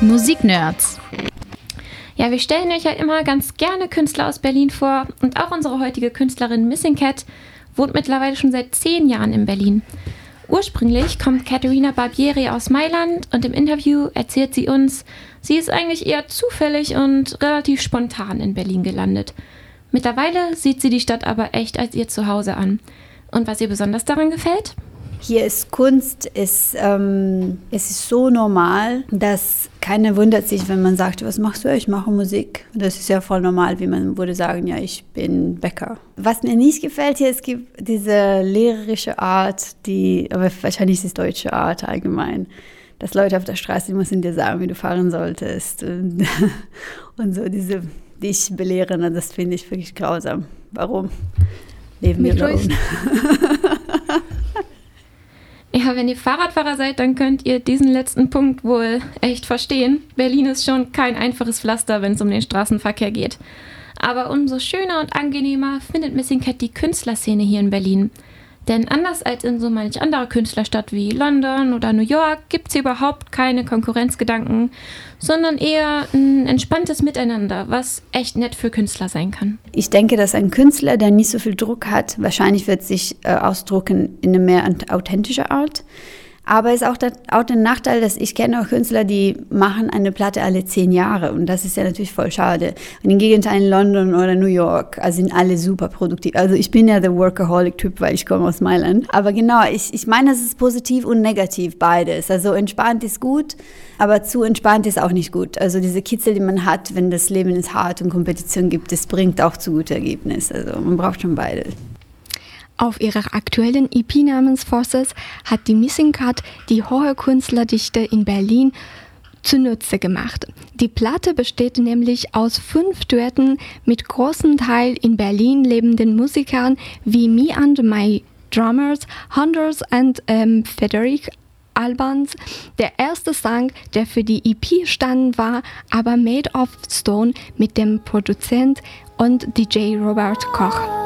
Musiknerds. Ja, wir stellen euch ja immer ganz gerne Künstler aus Berlin vor und auch unsere heutige Künstlerin Missing Cat wohnt mittlerweile schon seit zehn Jahren in Berlin. Ursprünglich kommt Katharina Barbieri aus Mailand und im Interview erzählt sie uns, sie ist eigentlich eher zufällig und relativ spontan in Berlin gelandet. Mittlerweile sieht sie die Stadt aber echt als ihr Zuhause an. Und was ihr besonders daran gefällt? Hier ist Kunst, ist, ähm, es ist so normal, dass keiner wundert sich, wenn man sagt, was machst du? Ich mache Musik. Das ist ja voll normal, wie man würde sagen, ja, ich bin Bäcker. Was mir nicht gefällt hier, es gibt diese lehrerische Art, die, aber wahrscheinlich ist es deutsche Art allgemein, dass Leute auf der Straße die müssen dir sagen, wie du fahren solltest und, und so diese dich belehren, das finde ich wirklich grausam. Warum leben wir da Ja, wenn ihr Fahrradfahrer seid, dann könnt ihr diesen letzten Punkt wohl echt verstehen. Berlin ist schon kein einfaches Pflaster, wenn es um den Straßenverkehr geht. Aber umso schöner und angenehmer findet Missing Cat die Künstlerszene hier in Berlin. Denn anders als in so manch anderer Künstlerstadt wie London oder New York gibt es hier überhaupt keine Konkurrenzgedanken, sondern eher ein entspanntes Miteinander, was echt nett für Künstler sein kann. Ich denke, dass ein Künstler, der nicht so viel Druck hat, wahrscheinlich wird sich äh, ausdrucken in eine mehr authentische Art. Aber es ist auch der, auch der Nachteil, dass ich kenne auch Künstler, die machen eine Platte alle zehn Jahre und das ist ja natürlich voll schade. Und im Gegenteil in London oder New York also sind alle super produktiv. Also ich bin ja der Workaholic-Typ, weil ich komme aus Mailand. Aber genau, ich, ich meine, es ist positiv und negativ beides. Also entspannt ist gut, aber zu entspannt ist auch nicht gut. Also diese Kitzel, die man hat, wenn das Leben ist hart und Kompetition gibt, das bringt auch zu guten Ergebnissen. Also man braucht schon beides. Auf ihrer aktuellen EP namens Forces hat die Missing Cut die hohe Künstlerdichte in Berlin zunutze gemacht. Die Platte besteht nämlich aus fünf Duetten mit großen Teil in Berlin lebenden Musikern wie Me and My Drummers, Hundreds and ähm, Frederic Albans. Der erste Song, der für die EP stand, war aber Made of Stone mit dem Produzent und DJ Robert Koch.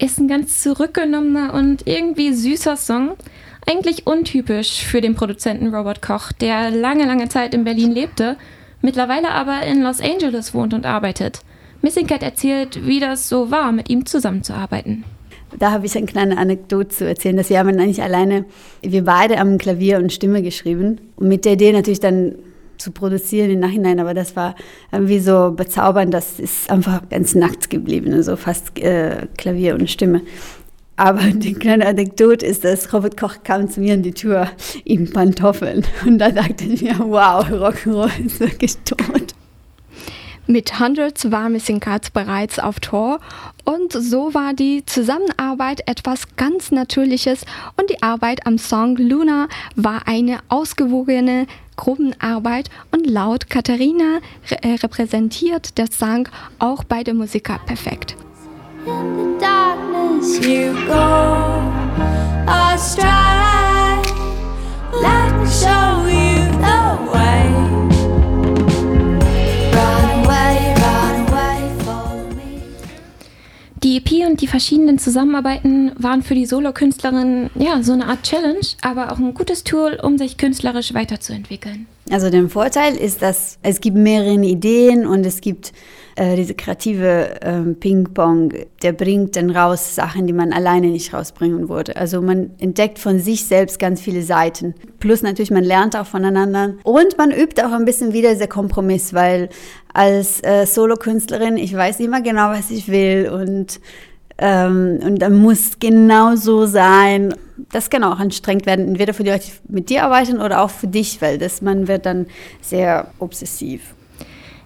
Ist ein ganz zurückgenommener und irgendwie süßer Song. Eigentlich untypisch für den Produzenten Robert Koch, der lange, lange Zeit in Berlin lebte, mittlerweile aber in Los Angeles wohnt und arbeitet. Missing Cat erzählt, wie das so war, mit ihm zusammenzuarbeiten. Da habe ich eine kleine Anekdote zu erzählen, dass wir haben eigentlich alleine, wir beide am Klavier und Stimme geschrieben und mit der Idee natürlich dann zu produzieren im Nachhinein, aber das war irgendwie so bezaubernd, das ist einfach ganz nackt geblieben, so also fast äh, Klavier und Stimme. Aber die kleine Anekdote ist, dass Robert Koch kam zu mir in die Tür in Pantoffeln und da dachte ich mir, wow, Rock'n'Roll ist wirklich tot. Mit Hundreds war Missing Cuts bereits auf Tour und so war die Zusammenarbeit etwas ganz Natürliches und die Arbeit am Song Luna war eine ausgewogene Gruppenarbeit und laut Katharina äh, repräsentiert der Song auch beide Musiker perfekt. In the darkness you go Die EP und die verschiedenen Zusammenarbeiten waren für die Solokünstlerin ja so eine Art Challenge, aber auch ein gutes Tool, um sich künstlerisch weiterzuentwickeln. Also der Vorteil ist, dass es gibt mehrere Ideen und es gibt äh, diese kreative äh, Ping-Pong, der bringt dann raus Sachen, die man alleine nicht rausbringen würde. Also man entdeckt von sich selbst ganz viele Seiten. Plus natürlich, man lernt auch voneinander. Und man übt auch ein bisschen wieder dieser Kompromiss, weil als äh, Solokünstlerin, ich weiß immer genau, was ich will und ähm, und dann muss genau so sein. Das kann auch anstrengend werden, entweder für die Leute, die mit dir arbeiten oder auch für dich, weil das, man wird dann sehr obsessiv.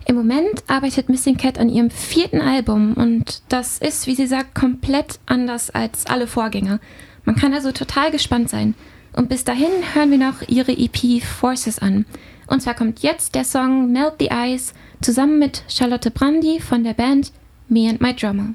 Im Moment arbeitet Missing Cat an ihrem vierten Album und das ist, wie sie sagt, komplett anders als alle Vorgänger. Man kann also total gespannt sein. Und bis dahin hören wir noch ihre EP Forces an. Und zwar kommt jetzt der Song Melt the Ice zusammen mit Charlotte Brandy von der Band Me and My Drummer.